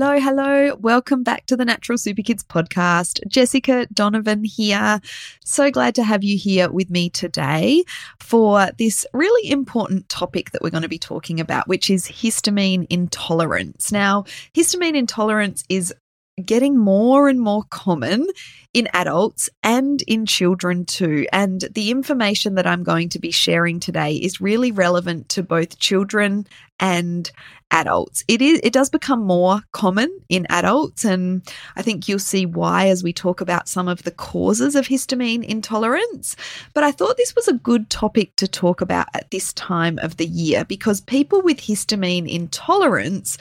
Hello, hello. Welcome back to the Natural Super Kids podcast. Jessica Donovan here. So glad to have you here with me today for this really important topic that we're going to be talking about, which is histamine intolerance. Now, histamine intolerance is getting more and more common in adults and in children too. And the information that I'm going to be sharing today is really relevant to both children and adults. It is it does become more common in adults and I think you'll see why as we talk about some of the causes of histamine intolerance. But I thought this was a good topic to talk about at this time of the year because people with histamine intolerance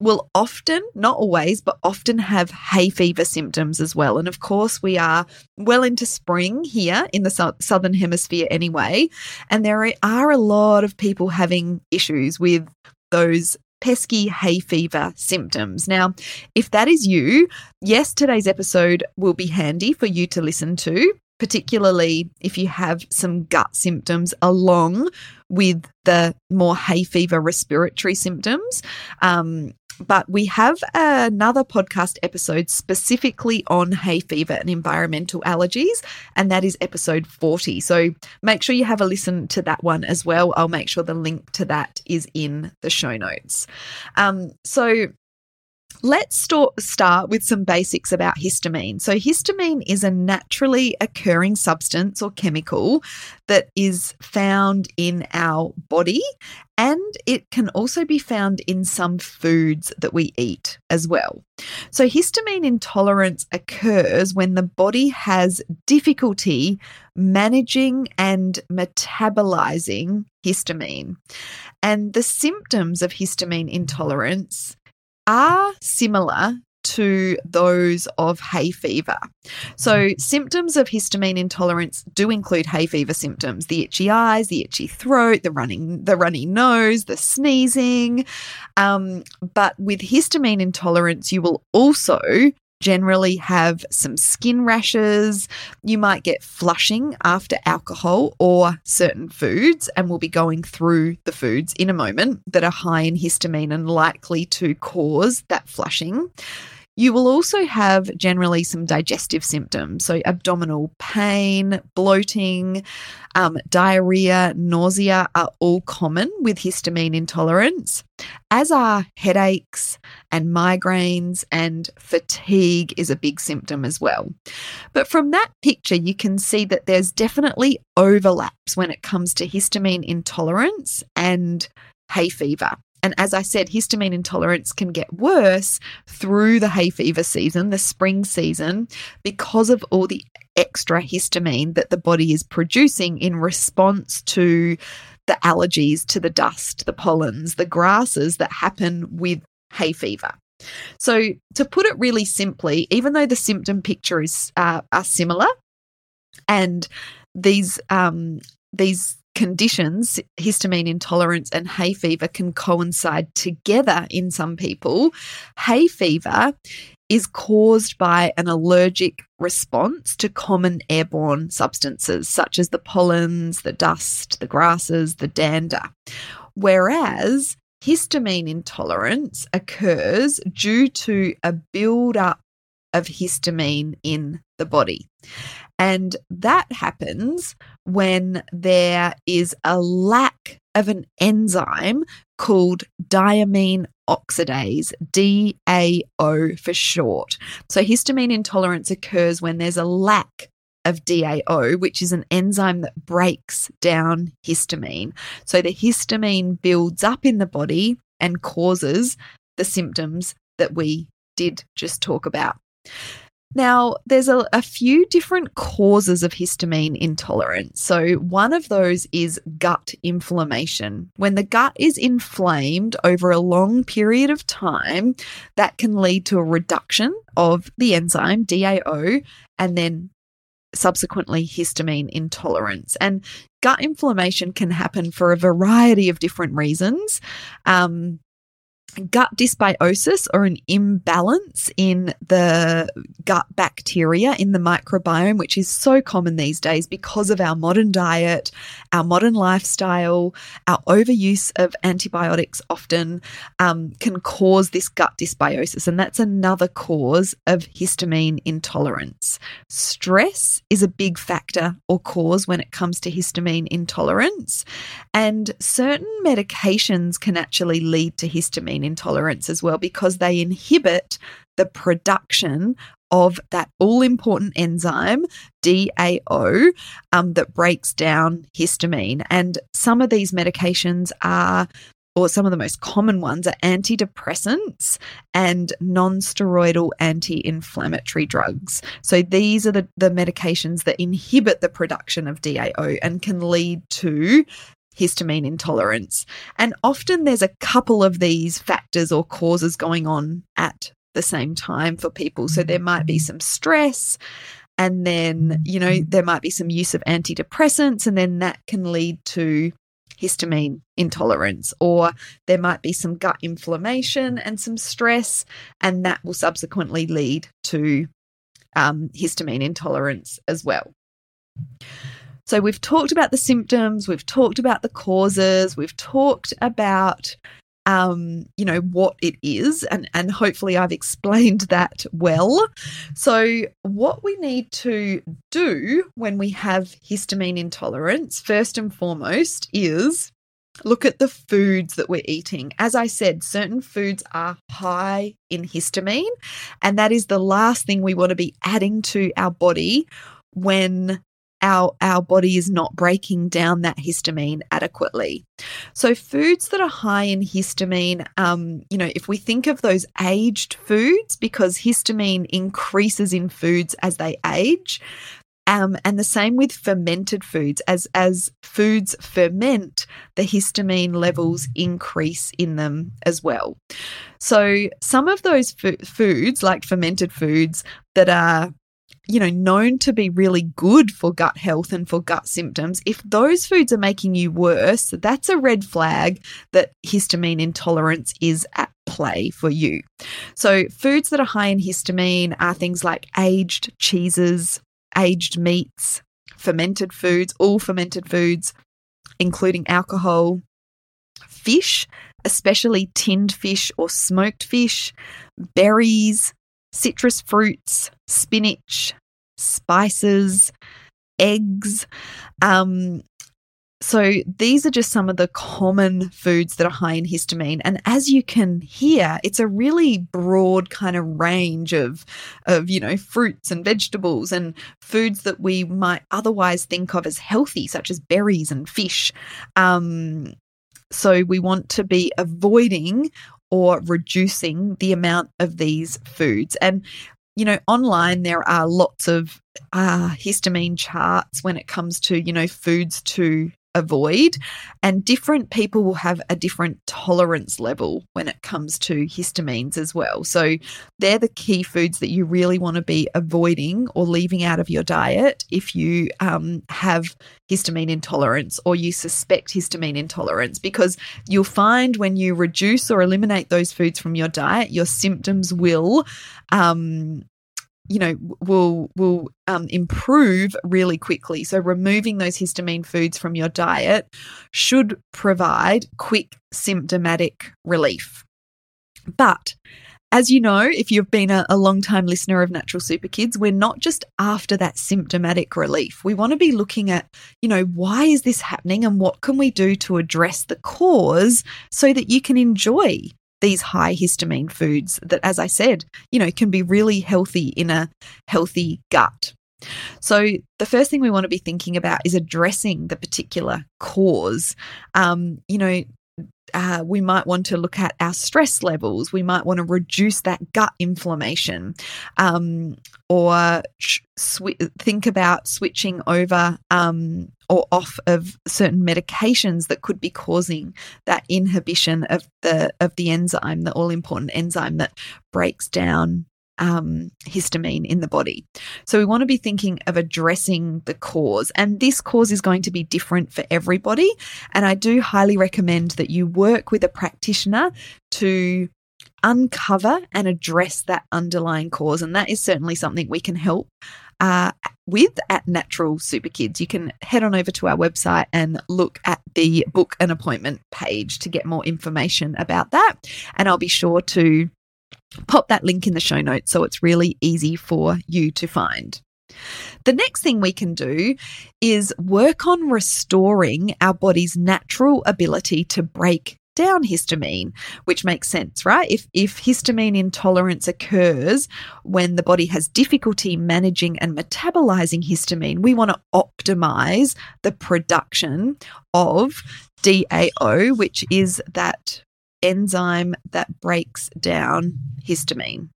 will often, not always, but often have hay fever symptoms as well. And of course, we are well into spring here in the so- southern hemisphere anyway. And there are a lot of people having issues with those pesky hay fever symptoms. Now, if that is you, yes, today's episode will be handy for you to listen to particularly if you have some gut symptoms along with the more hay fever respiratory symptoms. Um, but we have another podcast episode specifically on hay fever and environmental allergies, and that is episode 40. So make sure you have a listen to that one as well. I'll make sure the link to that is in the show notes. Um, so Let's start with some basics about histamine. So, histamine is a naturally occurring substance or chemical that is found in our body, and it can also be found in some foods that we eat as well. So, histamine intolerance occurs when the body has difficulty managing and metabolizing histamine. And the symptoms of histamine intolerance are similar to those of hay fever. So, symptoms of histamine intolerance do include hay fever symptoms: the itchy eyes, the itchy throat, the running, the runny nose, the sneezing. Um, but with histamine intolerance, you will also generally have some skin rashes. You might get flushing after alcohol or certain foods, and we'll be going through the foods in a moment that are high in histamine and likely to cause that flushing. You will also have generally some digestive symptoms, so abdominal pain, bloating, um, diarrhea, nausea are all common with histamine intolerance, as are headaches and migraines, and fatigue is a big symptom as well. But from that picture, you can see that there's definitely overlaps when it comes to histamine intolerance and hay fever. And as I said, histamine intolerance can get worse through the hay fever season, the spring season, because of all the extra histamine that the body is producing in response to the allergies, to the dust, the pollens, the grasses that happen with hay fever. So, to put it really simply, even though the symptom picture is uh, are similar, and these um, these conditions, histamine intolerance and hay fever can coincide together in some people. Hay fever is caused by an allergic response to common airborne substances such as the pollens, the dust, the grasses, the dander. Whereas histamine intolerance occurs due to a build-up of histamine in the body. And that happens when there is a lack of an enzyme called diamine oxidase, DAO for short. So, histamine intolerance occurs when there's a lack of DAO, which is an enzyme that breaks down histamine. So, the histamine builds up in the body and causes the symptoms that we did just talk about. Now, there's a, a, few different causes of histamine intolerance. So, one of those is gut inflammation. When the gut is inflamed over a long period of time, that can lead to a reduction of the enzyme DAO and then subsequently histamine intolerance. And gut inflammation can happen for a variety of different reasons. Um, gut dysbiosis or an imbalance in the gut bacteria in the microbiome, which is so common these days because of our modern diet, our modern lifestyle, our overuse of antibiotics often um, can cause this gut dysbiosis. And that's another cause of histamine intolerance. Stress is a big factor or cause when it comes to histamine intolerance. And certain medications can actually lead to histamine intolerance as well because they inhibit the production of that all important enzyme, DAO, um, that breaks down histamine. And some of these medications are or some of the most common ones are antidepressants and non-steroidal anti-inflammatory drugs. So these are the, the medications that inhibit the production of DAO and can lead to histamine intolerance. And often there's a couple of these factors or causes going on at the same time for people. So there might be some stress. And then, you know, there might be some use of antidepressants, and then that can lead to histamine intolerance, or there might be some gut inflammation and some stress, and that will subsequently lead to um, histamine intolerance as well. So, we've talked about the symptoms, we've talked about the causes, we've talked about um, you know what it is and and hopefully I've explained that well. So what we need to do when we have histamine intolerance first and foremost is look at the foods that we're eating. As I said, certain foods are high in histamine and that is the last thing we want to be adding to our body when our our body is not breaking down that histamine adequately. So foods that are high in histamine, um, you know, if we think of those aged foods, because histamine increases in foods as they age. Um, and the same with fermented foods. As as foods ferment, the histamine levels increase in them as well. So some of those foods, like fermented foods, that are you know, known to be really good for gut health and for gut symptoms, if those foods are making you worse, that's a red flag that histamine intolerance is at play for you. So, foods that are high in histamine are things like aged cheeses, aged meats, fermented foods, all fermented foods, including alcohol, fish, especially tinned fish or smoked fish, berries, citrus fruits, spinach, spices, eggs. Um, so these are just some of the common foods that are high in histamine. And as you can hear, it's a really broad kind of range of, of, you know, fruits and vegetables and foods that we might otherwise think of as healthy, such as berries and fish. Um, so we want to be avoiding or reducing the amount of these foods. And you know, online there are lots of uh, histamine charts when it comes to, you know, foods to avoid. And different people will have a different tolerance level when it comes to histamines as well. So they're the key foods that you really want to be avoiding or leaving out of your diet if you um, have histamine intolerance or you suspect histamine intolerance, because you'll find when you reduce or eliminate those foods from your diet, your symptoms will um, you know will will um, improve really quickly so removing those histamine foods from your diet should provide quick symptomatic relief but as you know, if you've been a, a long time listener of Natural Super Kids, we're not just after that symptomatic relief. We want to be looking at, you know, why is this happening and what can we do to address the cause so that you can enjoy these high histamine foods that, as I said, you know, can be really healthy in a healthy gut. So, the first thing we want to be thinking about is addressing the particular cause. Um, you know, uh, we might want to look at our stress levels. We might want to reduce that gut inflammation, um, or sw- think about switching over um, or off of certain medications that could be causing that inhibition of the of the enzyme, the all important enzyme that breaks down um, histamine in the body. So we want to be thinking of addressing the cause, and this cause is going to be different for everybody. And I do highly recommend that you work with a practitioner to uncover and address that underlying cause. And that is certainly something we can help uh, with at Natural Super Kids. You can head on over to our website and look at the book an appointment page to get more information about that. And I'll be sure to pop that link in the show notes so it's really easy for you to find. The next thing we can do is work on restoring our body's natural ability to break down histamine, which makes sense, right? If, if histamine intolerance occurs when the body has difficulty managing and metabolizing histamine, we want to optimize the production of DAO, which is that enzyme that breaks down histamine.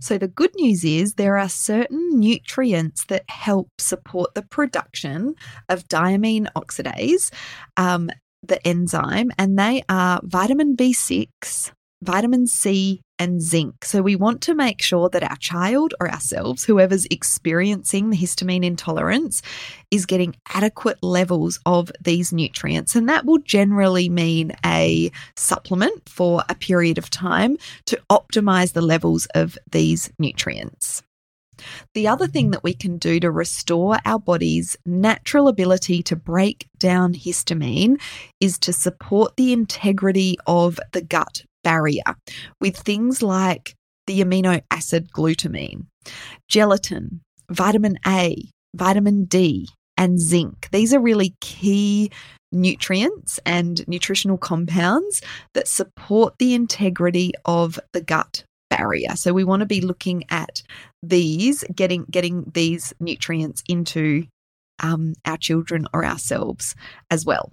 So, the good news is there are certain nutrients that help support the production of diamine oxidase, um, the enzyme, and they are vitamin B6, vitamin C, and zinc. So we want to make sure that our child or ourselves, whoever's experiencing the histamine intolerance, is getting adequate levels of these nutrients. And that will generally mean a supplement for a period of time to optimize the levels of these nutrients. The other thing that we can do to restore our body's natural ability to break down histamine is to support the integrity of the gut barrier with things like the amino acid glutamine, gelatin, vitamin A, vitamin D, and zinc. These are really key nutrients and nutritional compounds that support the integrity of the gut barrier. So we want to be looking at these, getting getting these nutrients into um, our children or ourselves as well.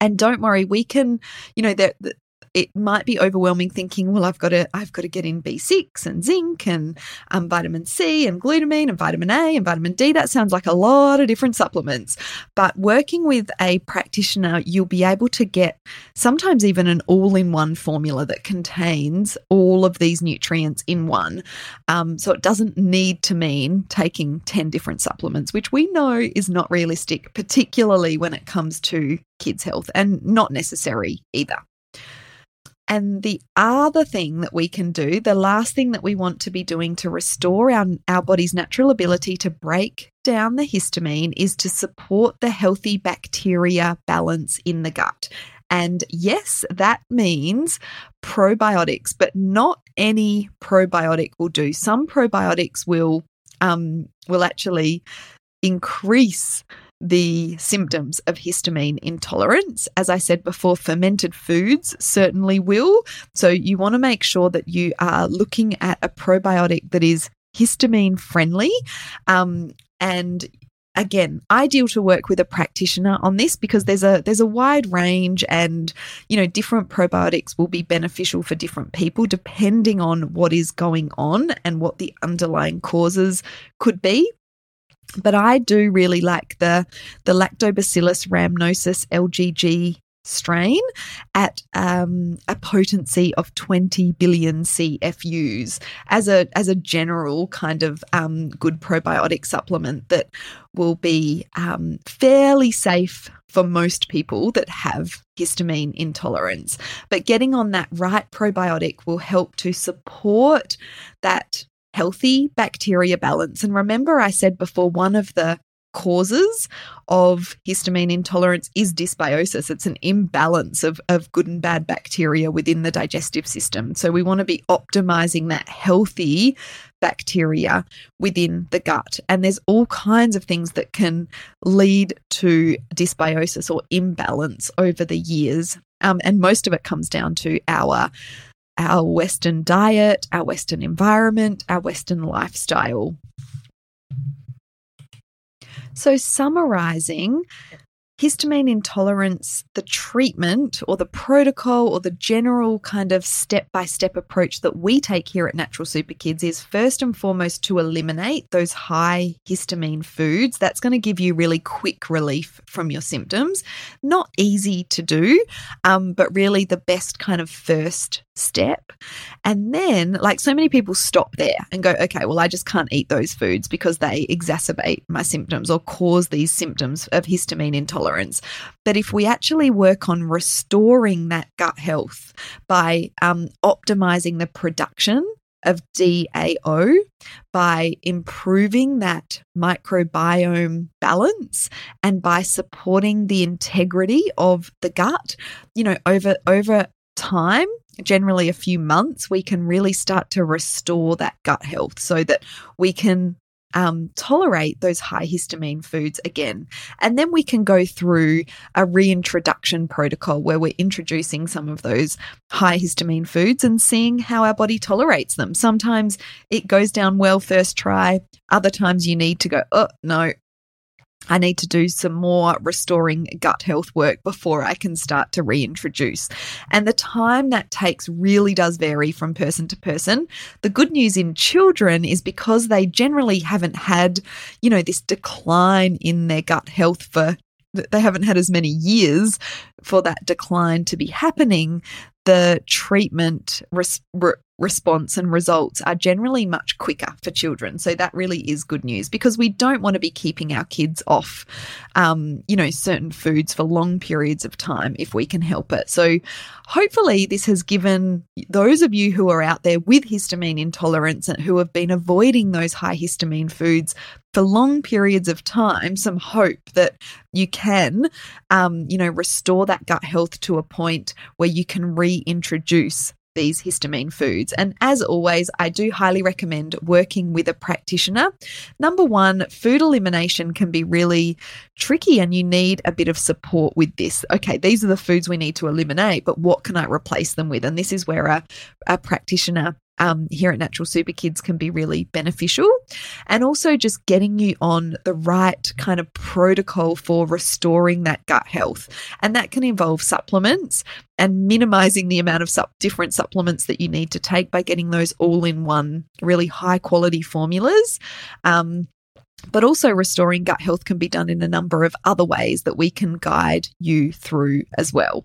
And don't worry, we can, you know, that it might be overwhelming thinking, well, I've got to I've got to get in B6 and zinc and um, vitamin C and glutamine and vitamin A and vitamin D. That sounds like a lot of different supplements. But working with a practitioner, you'll be able to get sometimes even an all-in-one formula that contains all of these nutrients in one. Um, so it doesn't need to mean taking 10 different supplements, which we know is not realistic, particularly when it comes to kids' health and not necessary either. And the other thing that we can do, the last thing that we want to be doing to restore our, our body's natural ability to break down the histamine is to support the healthy bacteria balance in the gut. And yes, that means probiotics, but not any probiotic will do. Some probiotics will um, will actually increase the symptoms of histamine intolerance. As I said before, fermented foods certainly will. So you want to make sure that you are looking at a probiotic that is histamine friendly. Um, and again ideal to work with a practitioner on this because there's a there's a wide range and you know different probiotics will be beneficial for different people depending on what is going on and what the underlying causes could be but I do really like the the Lactobacillus rhamnosus LGG strain at um, a potency of 20 billion CFUs as a as a general kind of um, good probiotic supplement that will be um, fairly safe for most people that have histamine intolerance. But getting on that right probiotic will help to support that healthy bacteria balance. And remember, I said before, one of the causes of histamine intolerance is dysbiosis. It's an imbalance of, of good and bad bacteria within the digestive system. So we want to be optimizing that healthy bacteria within the gut. And there's all kinds of things that can lead to dysbiosis or imbalance over the years. Um, and most of it comes down to our our Western diet, our Western environment, our Western lifestyle. So, summarizing, histamine intolerance, the treatment or the protocol or the general kind of step by step approach that we take here at Natural Super Kids is first and foremost to eliminate those high histamine foods. That's going to give you really quick relief from your symptoms. Not easy to do, um, but really the best kind of first step. And then, like so many people stop there and go, okay, well, I just can't eat those foods because they exacerbate my symptoms or cause these symptoms of histamine intolerance. But if we actually work on restoring that gut health by um, optimizing the production of DAO by improving that microbiome balance and by supporting the integrity of the gut you know over over time generally a few months, we can really start to restore that gut health so that we can um, tolerate those high histamine foods again. And then we can go through a reintroduction protocol where we're introducing some of those high histamine foods and seeing how our body tolerates them. Sometimes it goes down well first try, other times you need to go, oh, no, I need to do some more restoring gut health work before I can start to reintroduce. And the time that takes really does vary from person to person. The good news in children is because they generally haven't had, you know, this decline in their gut health for they haven't had as many years for that decline to be happening, the treatment res- re- response and results are generally much quicker for children. So that really is good news because we don't want to be keeping our kids off, um, you know, certain foods for long periods of time if we can help it. So hopefully this has given those of you who are out there with histamine intolerance and who have been avoiding those high histamine foods for long periods of time some hope that you can, um, you know, restore that gut health to a point where you can reintroduce these histamine foods. And as always, I do highly recommend working with a practitioner. Number one, food elimination can be really tricky and you need a bit of support with this. Okay, these are the foods we need to eliminate, but what can I replace them with? And this is where a, a practitioner um, here at Natural Super Kids can be really beneficial. And also just getting you on the right kind of protocol for restoring that gut health. And that can involve supplements and minimizing the amount of different supplements that you need to take by getting those all in one really high quality formulas. Um, but also, restoring gut health can be done in a number of other ways that we can guide you through as well.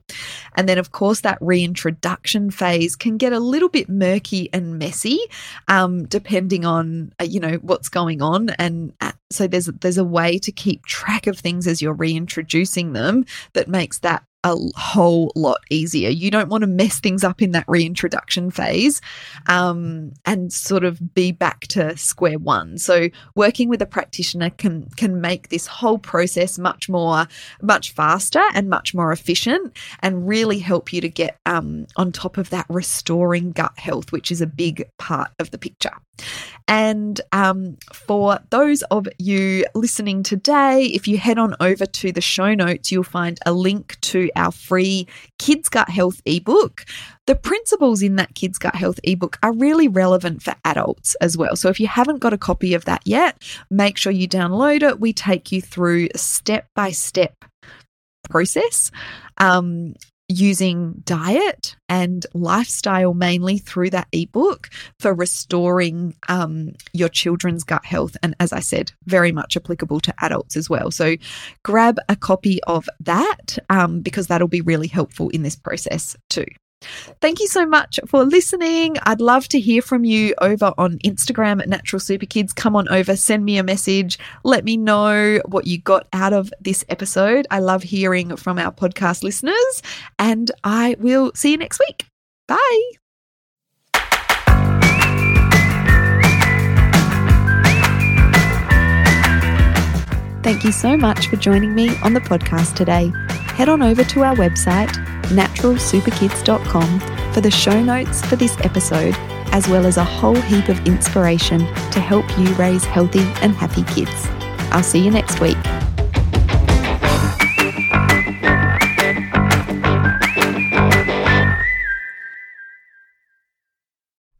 And then, of course, that reintroduction phase can get a little bit murky and messy, um, depending on uh, you know what's going on. And uh, so there's there's a way to keep track of things as you're reintroducing them that makes that a whole lot easier. You don't want to mess things up in that reintroduction phase um, and sort of be back to square one. So working with a practitioner can can make this whole process much more much faster and much more efficient and really help you to get um, on top of that restoring gut health, which is a big part of the picture. And um, for those of you listening today, if you head on over to the show notes, you'll find a link to our free Kids Gut Health ebook. The principles in that Kids Gut Health ebook are really relevant for adults as well. So if you haven't got a copy of that yet, make sure you download it. We take you through a step by step process um, using diet and lifestyle mainly through that ebook for restoring um, your children's gut health. And as I said, very much applicable to adults as well. So grab a copy of that um, because that'll be really helpful in this process too. Thank you so much for listening. I'd love to hear from you over on Instagram at Natural Super Kids. Come on over, send me a message. Let me know what you got out of this episode. I love hearing from our podcast listeners, and I will see you next week. Bye. Thank you so much for joining me on the podcast today. Head on over to our website, naturalsuperkids.com, for the show notes for this episode, as well as a whole heap of inspiration to help you raise healthy and happy kids. I'll see you next week.